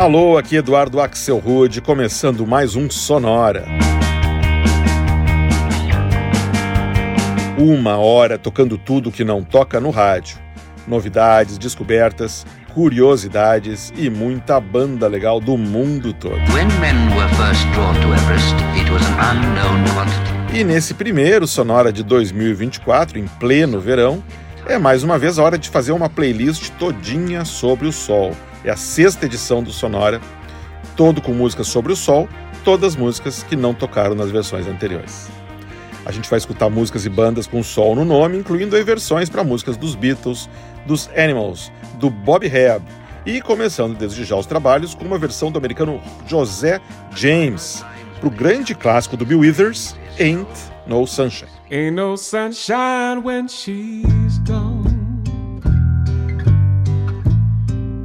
Alô, aqui Eduardo Axel Rude, começando mais um Sonora. Uma hora tocando tudo que não toca no rádio. Novidades, descobertas, curiosidades e muita banda legal do mundo todo. e nesse primeiro Sonora de 2024, em pleno verão, é mais uma vez a hora de fazer uma playlist todinha sobre o sol é a sexta edição do Sonora, todo com músicas sobre o sol, todas músicas que não tocaram nas versões anteriores. A gente vai escutar músicas e bandas com sol no nome, incluindo aí versões para músicas dos Beatles, dos Animals, do Bob Hebb e começando desde já os trabalhos com uma versão do americano José James para o grande clássico do Bill Withers, Ain't No Sunshine. Ain't no sunshine when she's gone.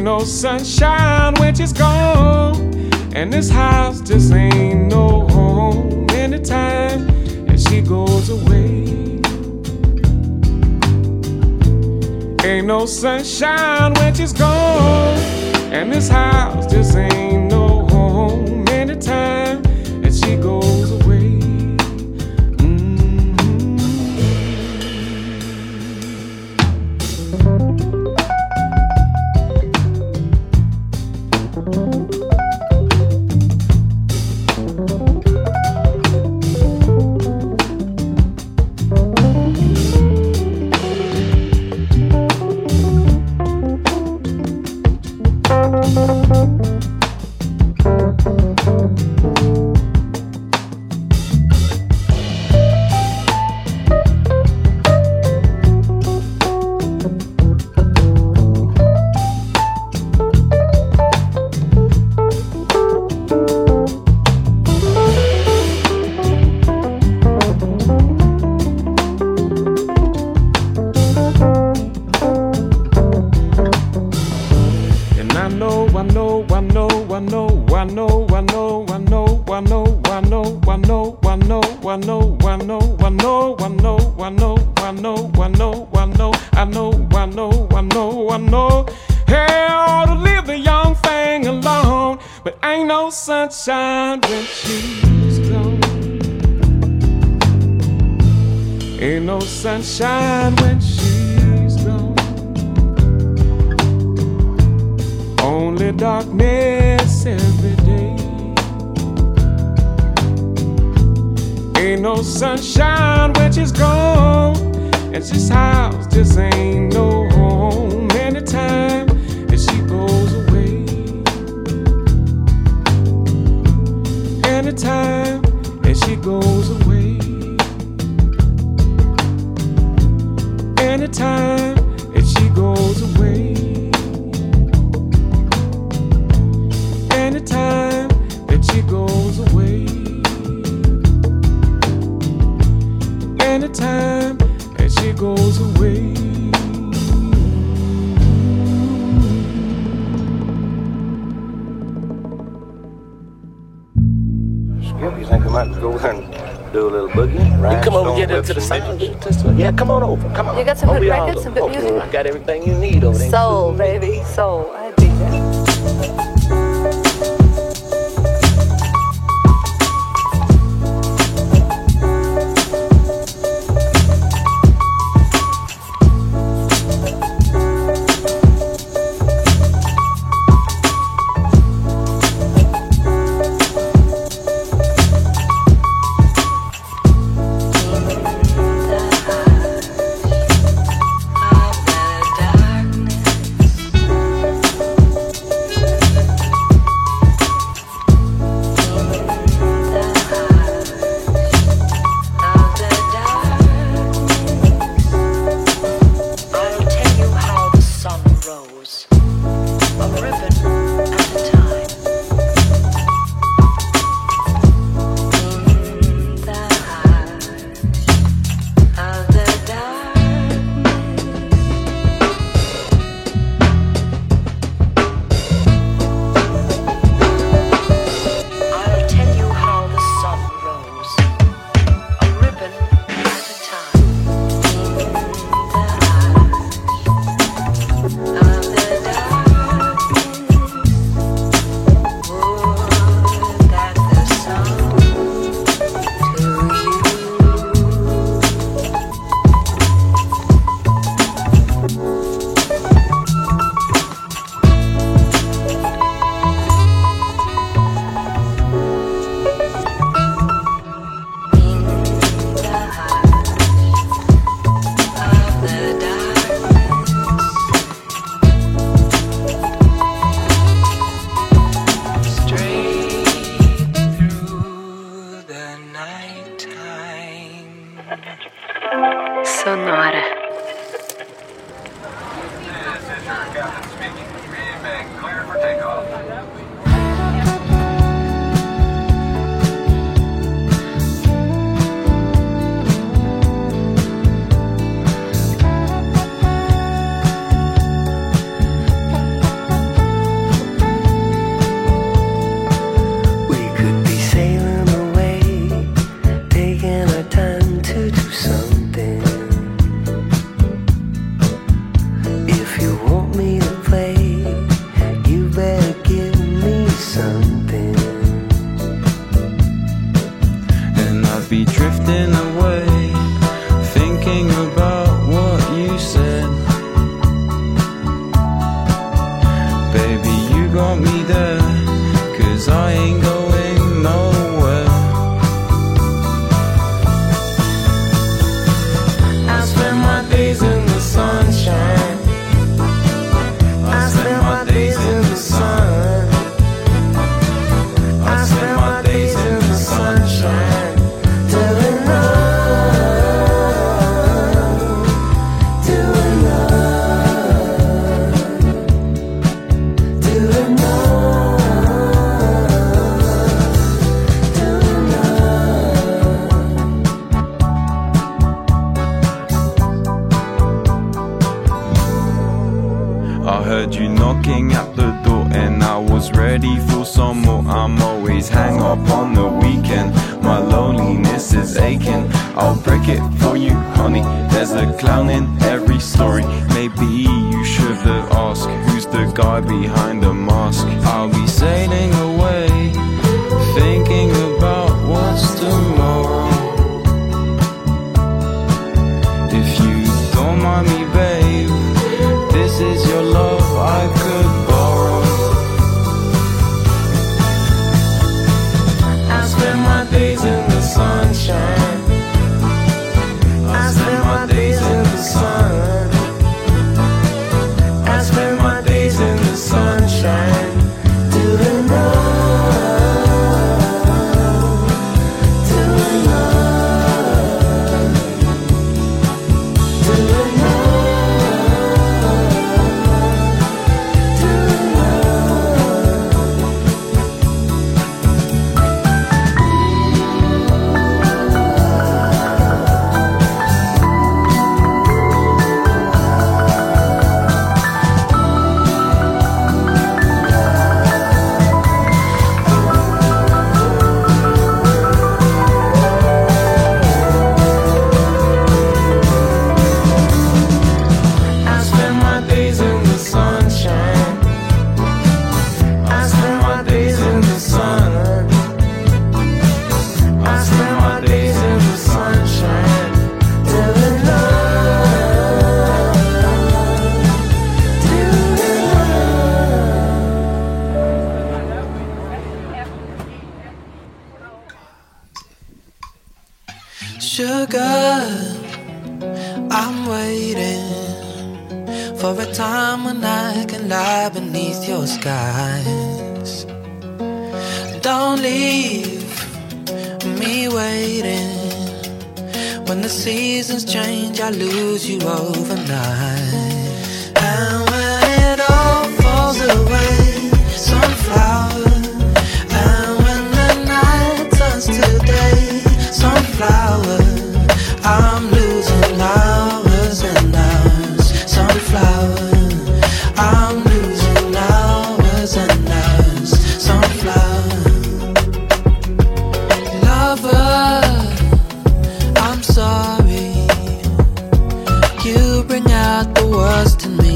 Ain't no sunshine when she's gone. And this house just ain't no home anytime and she goes away. Ain't no sunshine when she's gone. And this house just ain't Cause this house just ain't no home. Anytime the that she goes away. anytime the that she goes away. anytime. goes away. Skip, you think I might go over and do a little boogie? You come over, get into the sound. Yeah, come on over. Come on. You got some good records, some good music. I got everything you need over there. Soul, baby, soul.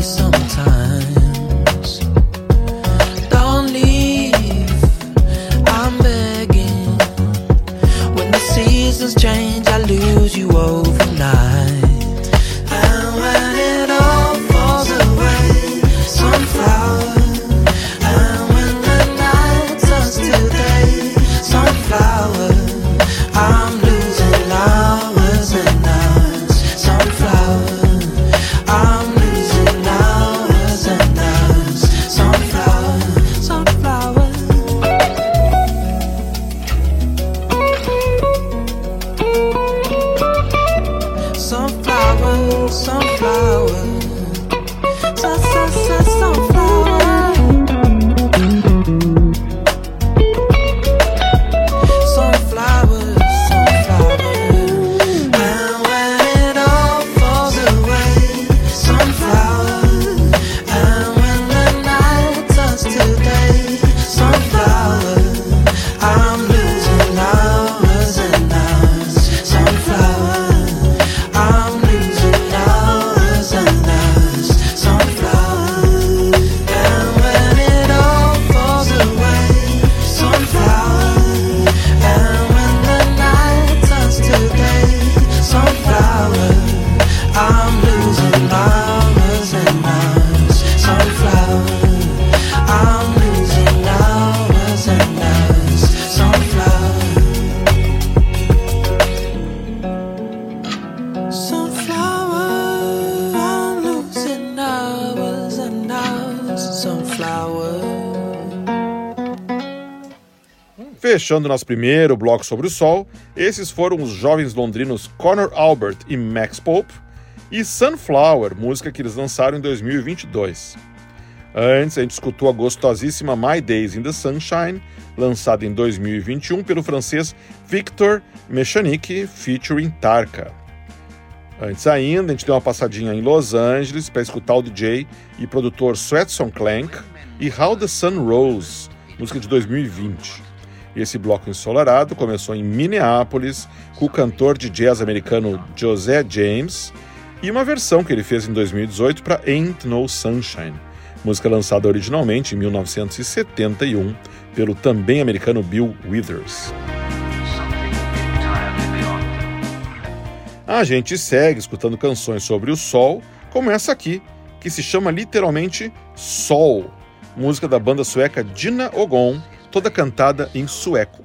Sometimes. Fechando nosso primeiro bloco sobre o sol, esses foram os jovens londrinos Conor Albert e Max Pope e Sunflower, música que eles lançaram em 2022. Antes, a gente escutou a gostosíssima My Days in the Sunshine, lançada em 2021 pelo francês Victor Mechanique featuring Tarka. Antes ainda, a gente deu uma passadinha em Los Angeles para escutar o DJ e produtor Sweatson Clank e How the Sun Rose, música de 2020. E esse bloco ensolarado começou em Minneapolis com o cantor de jazz americano José James e uma versão que ele fez em 2018 para Ain't No Sunshine, música lançada originalmente em 1971 pelo também americano Bill Withers. A gente segue escutando canções sobre o sol, como essa aqui, que se chama literalmente Sol, música da banda sueca Dina Ogon, toda cantada em sueco.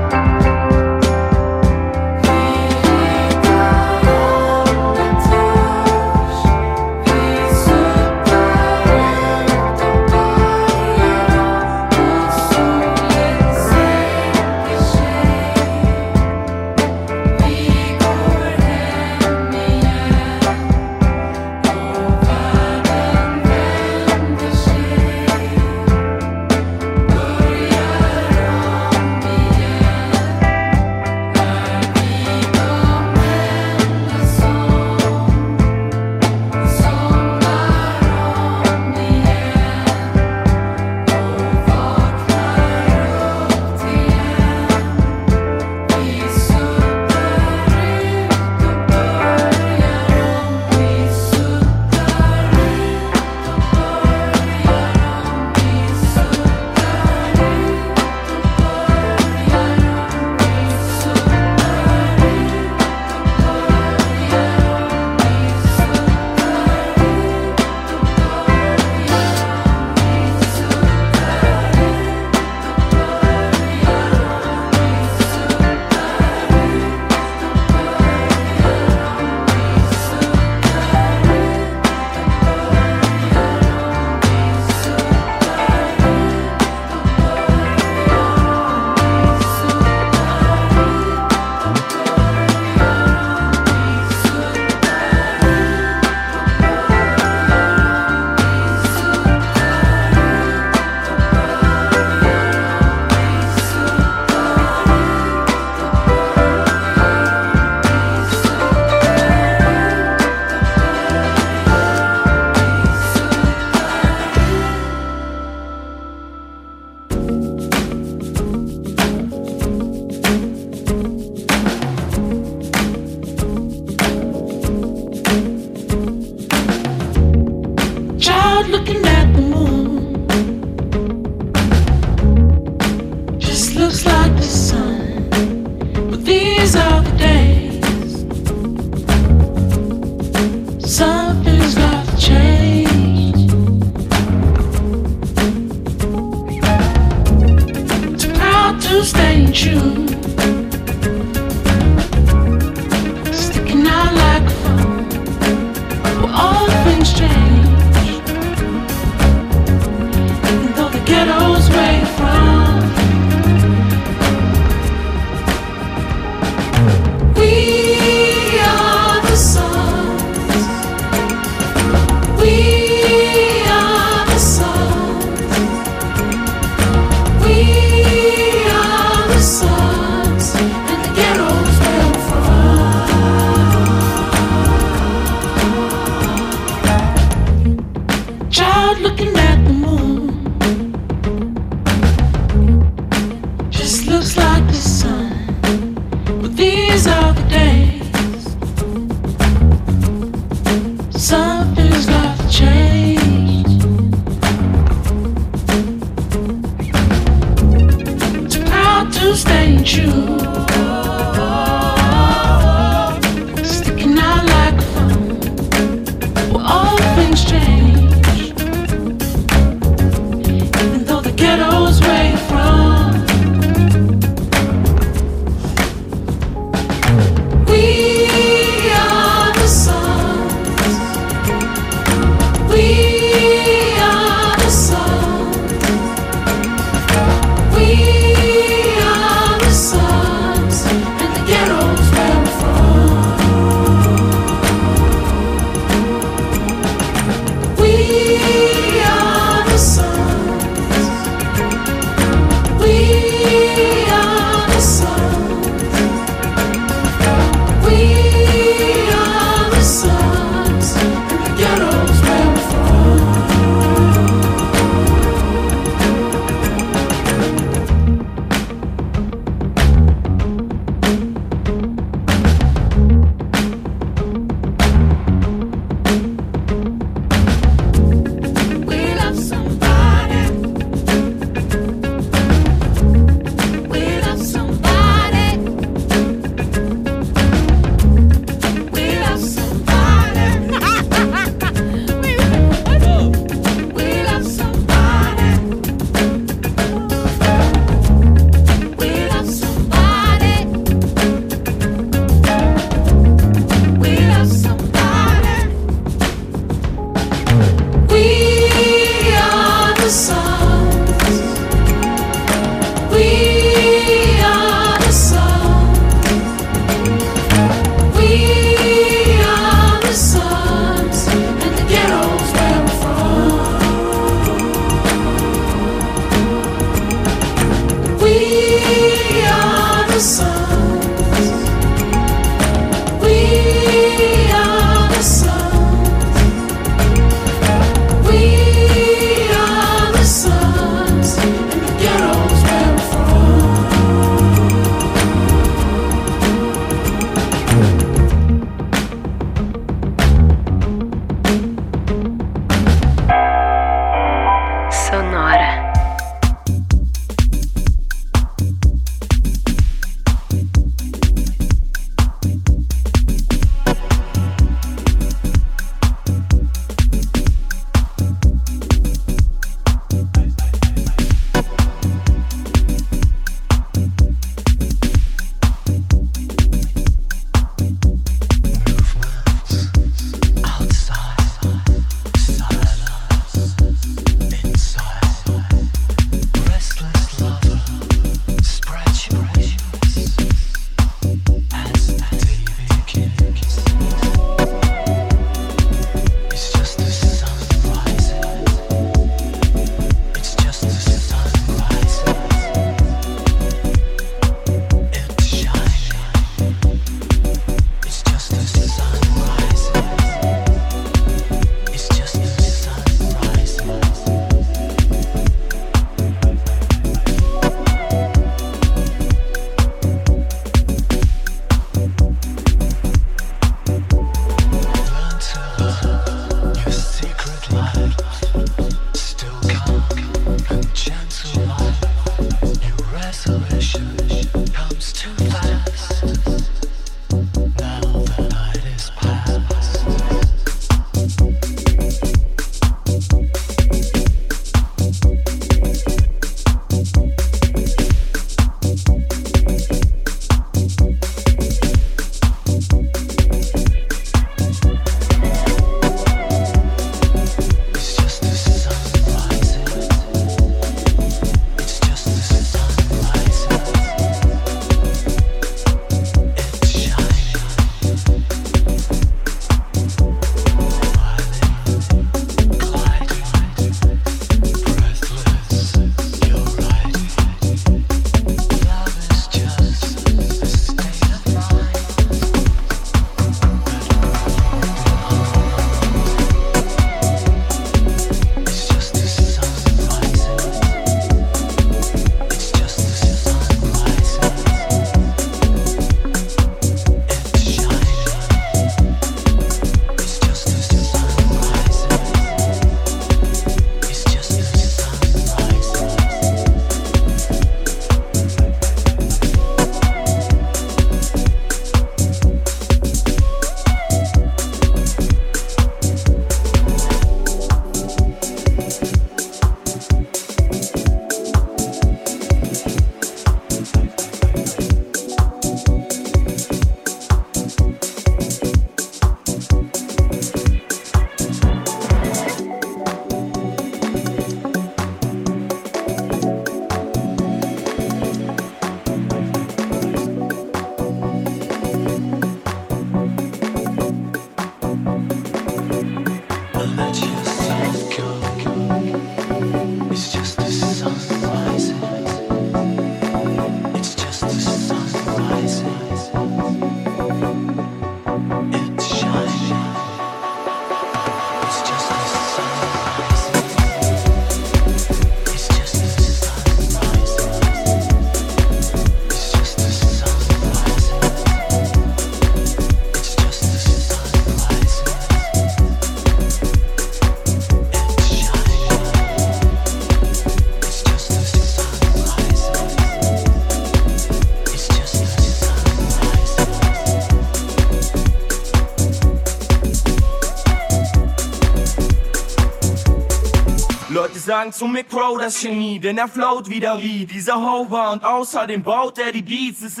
Sagen zu mir Crow das Genie, denn er float wieder wie dieser Hover und außerdem baut er die Beats.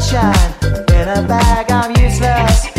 Sunshine in a bag. I'm useless,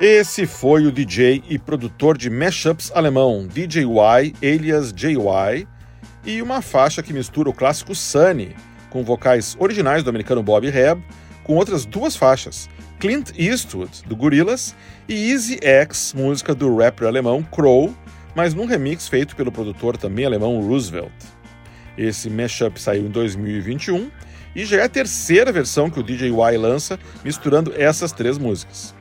Esse foi o DJ e produtor de mashups alemão DJ Y, alias JY, e uma faixa que mistura o clássico Sunny, com vocais originais do americano Bob Reb, com outras duas faixas, Clint Eastwood, do Gorillaz, e Easy X, música do rapper alemão Crow, mas num remix feito pelo produtor também alemão Roosevelt. Esse mashup saiu em 2021 e já é a terceira versão que o DJ Y lança misturando essas três músicas.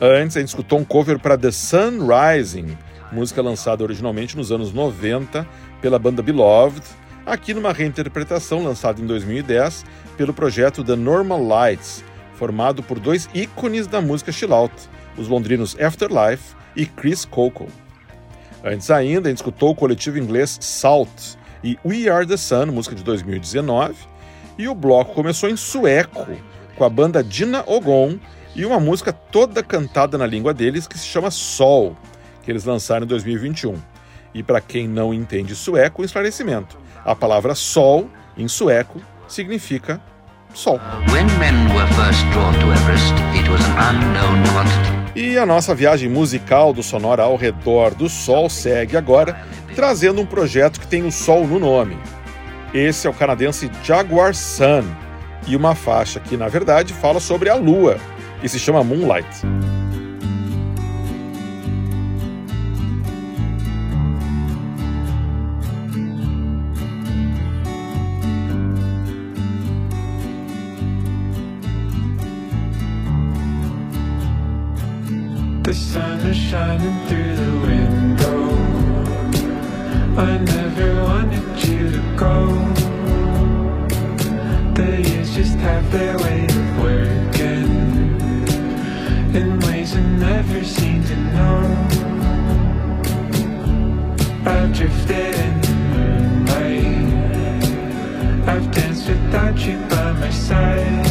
Antes, a gente escutou um cover para The Sun Rising, música lançada originalmente nos anos 90 pela banda Beloved, aqui numa reinterpretação lançada em 2010 pelo projeto The Normal Lights, formado por dois ícones da música chillout, os londrinos Afterlife e Chris Coco. Antes ainda, a gente escutou o coletivo inglês Salt e We Are the Sun, música de 2019, e o bloco começou em sueco, com a banda Dina Ogon e uma música toda cantada na língua deles que se chama Sol, que eles lançaram em 2021. E para quem não entende sueco, um esclarecimento. A palavra sol, em sueco, significa Sol. Everest. E a nossa viagem musical do Sonora ao redor do Sol segue agora, trazendo um projeto que tem o Sol no nome. Esse é o canadense Jaguar Sun, e uma faixa que, na verdade, fala sobre a Lua, e se chama Moonlight. The sun is shining through the window. I never wanted you to go. The years just have their way you by my side.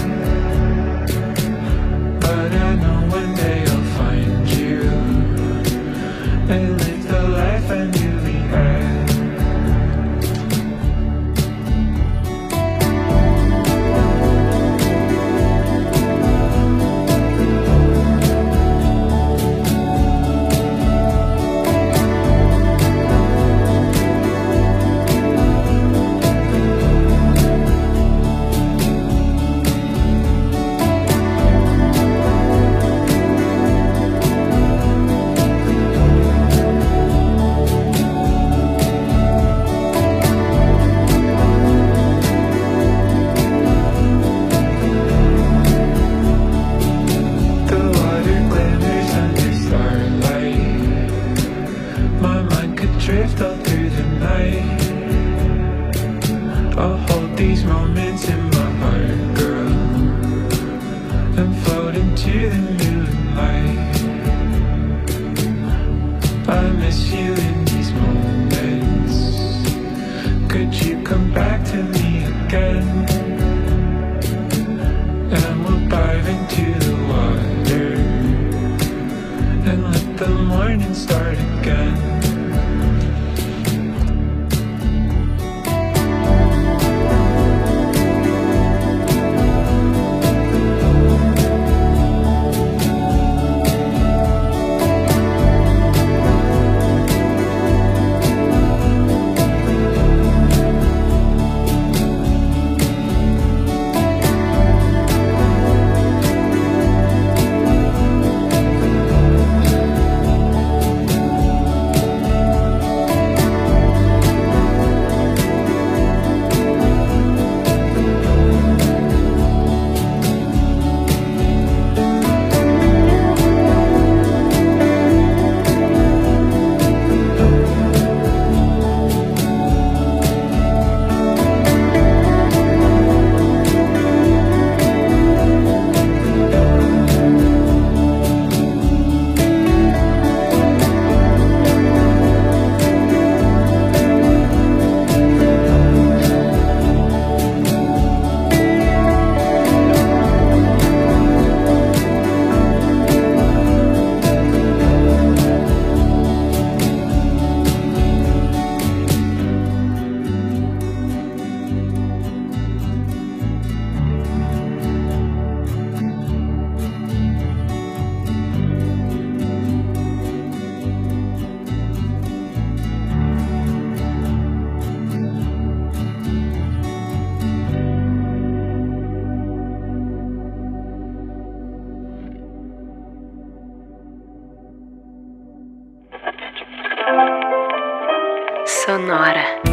Sonora.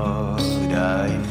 God I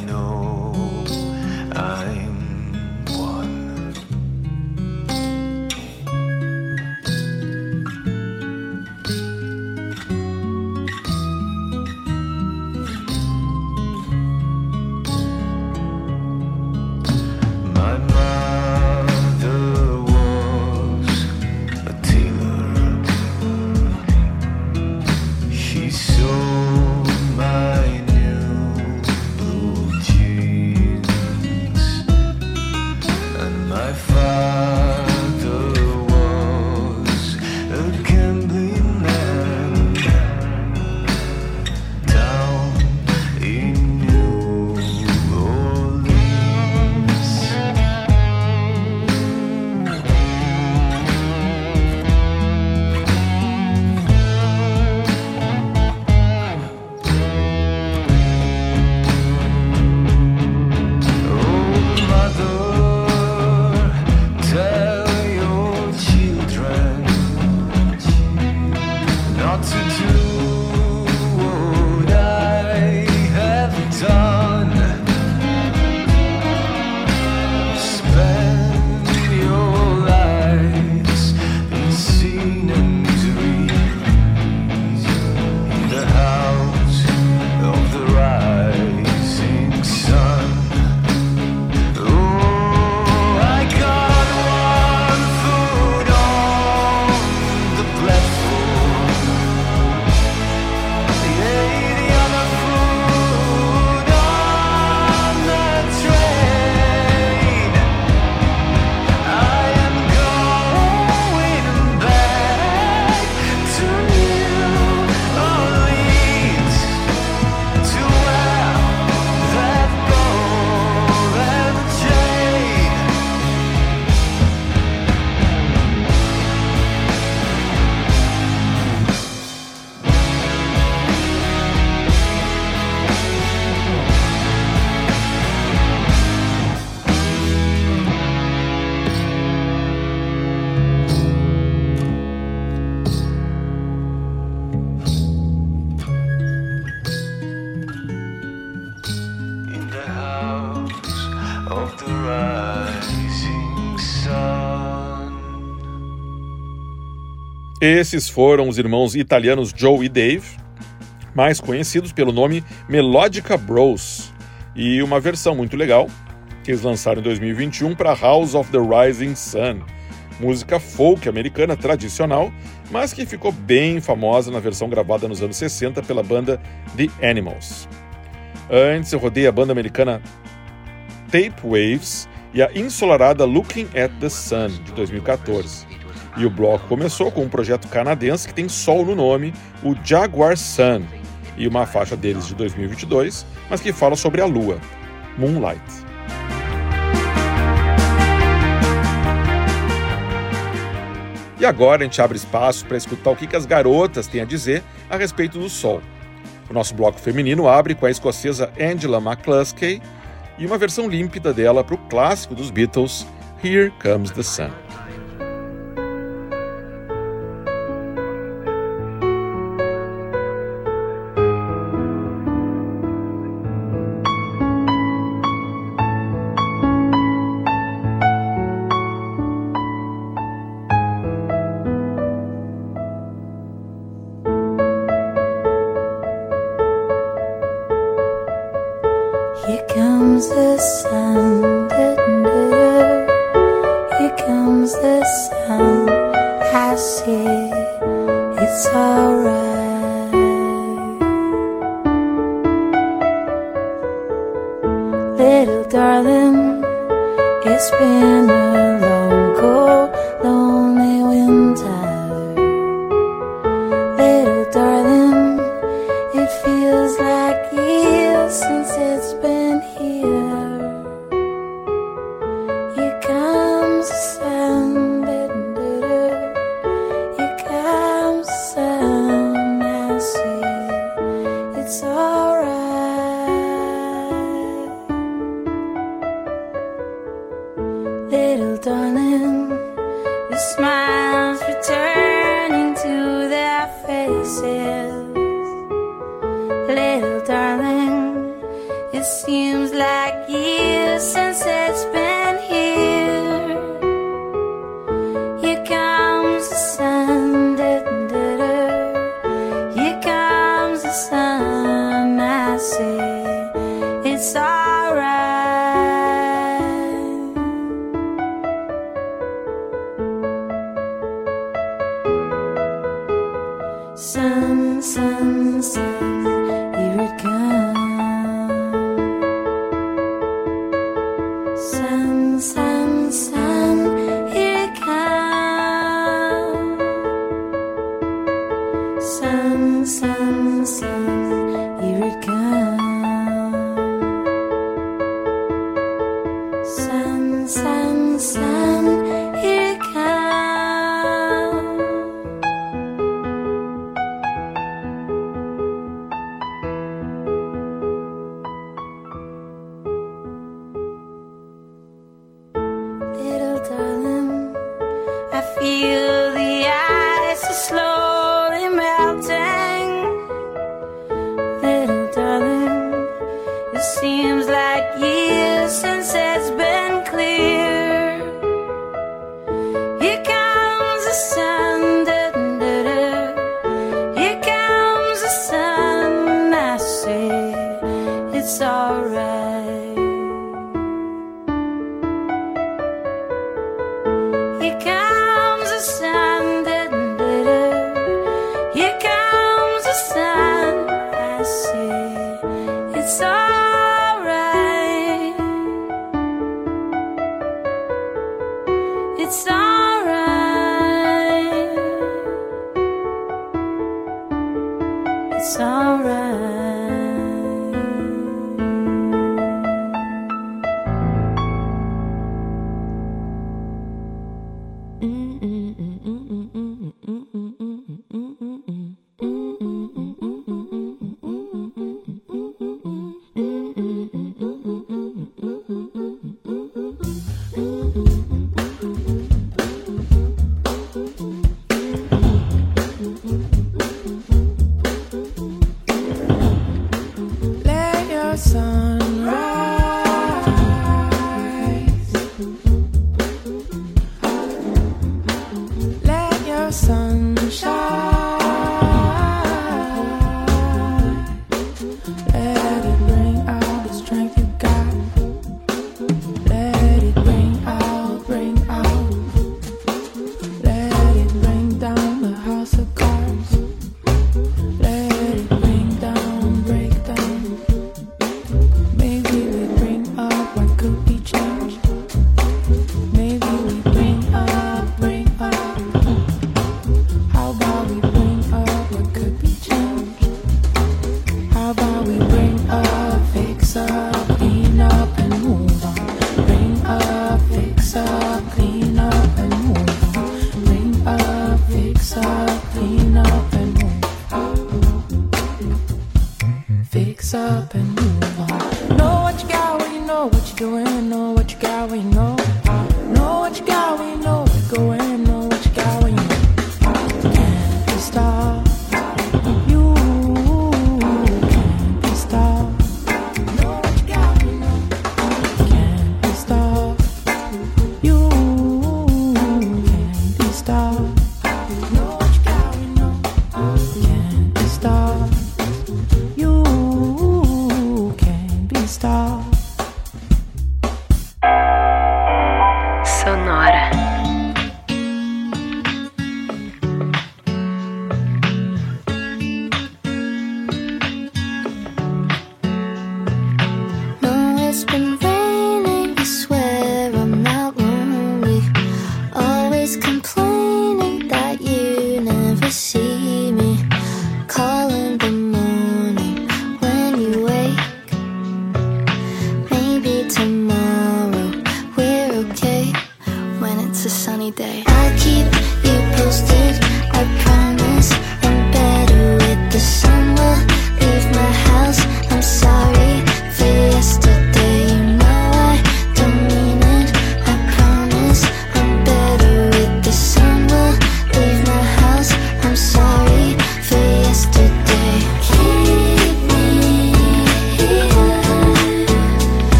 Esses foram os irmãos italianos Joe e Dave, mais conhecidos pelo nome Melodica Bros, e uma versão muito legal que eles lançaram em 2021 para House of the Rising Sun, música folk americana tradicional, mas que ficou bem famosa na versão gravada nos anos 60 pela banda The Animals. Antes eu rodei a banda americana Tape Waves e a ensolarada Looking at the Sun, de 2014. E o bloco começou com um projeto canadense que tem sol no nome, o Jaguar Sun, e uma faixa deles de 2022, mas que fala sobre a lua, Moonlight. E agora a gente abre espaço para escutar o que que as garotas têm a dizer a respeito do sol. O nosso bloco feminino abre com a escocesa Angela McCluskey e uma versão límpida dela para o clássico dos Beatles, Here Comes the Sun.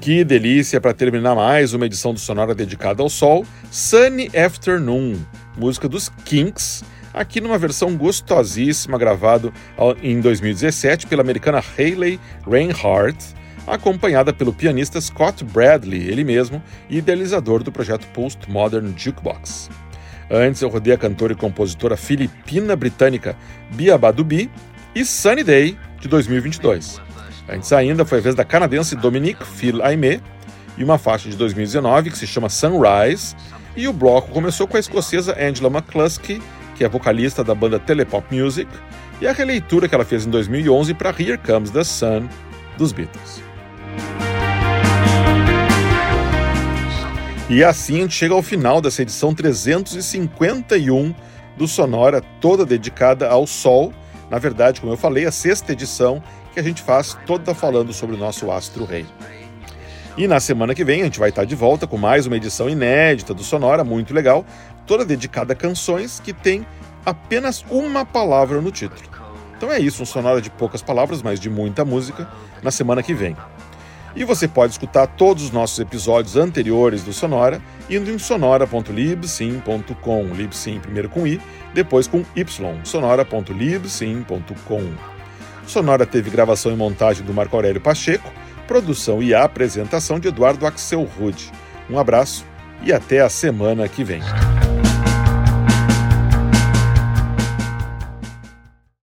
Que delícia para terminar mais uma edição do Sonora dedicada ao sol, Sunny Afternoon, música dos Kinks, aqui numa versão gostosíssima gravado em 2017 pela americana Hayley Reinhardt, acompanhada pelo pianista Scott Bradley, ele mesmo, idealizador do projeto Postmodern Jukebox. Antes eu rodei a cantora e compositora filipina-britânica Bia Badubi e Sunny Day de 2022. Antes ainda foi a vez da canadense Dominique Phil Aimé e uma faixa de 2019 que se chama Sunrise, e o bloco começou com a escocesa Angela McCluskey, que é vocalista da banda Telepop Music, e a releitura que ela fez em 2011 para Here Comes the Sun dos Beatles. E assim a gente chega ao final dessa edição 351 do Sonora, toda dedicada ao Sol. Na verdade, como eu falei, a sexta edição que a gente faz toda falando sobre o nosso astro rei. E na semana que vem a gente vai estar de volta com mais uma edição inédita do Sonora, muito legal, toda dedicada a canções que tem apenas uma palavra no título. Então é isso, um Sonora de poucas palavras, mas de muita música, na semana que vem. E você pode escutar todos os nossos episódios anteriores do Sonora indo em sonora.libsim.com, libsim primeiro com i, depois com y, sonora.libsim.com. Sonora teve gravação e montagem do Marco Aurélio Pacheco, produção e apresentação de Eduardo Axel Rude. Um abraço e até a semana que vem.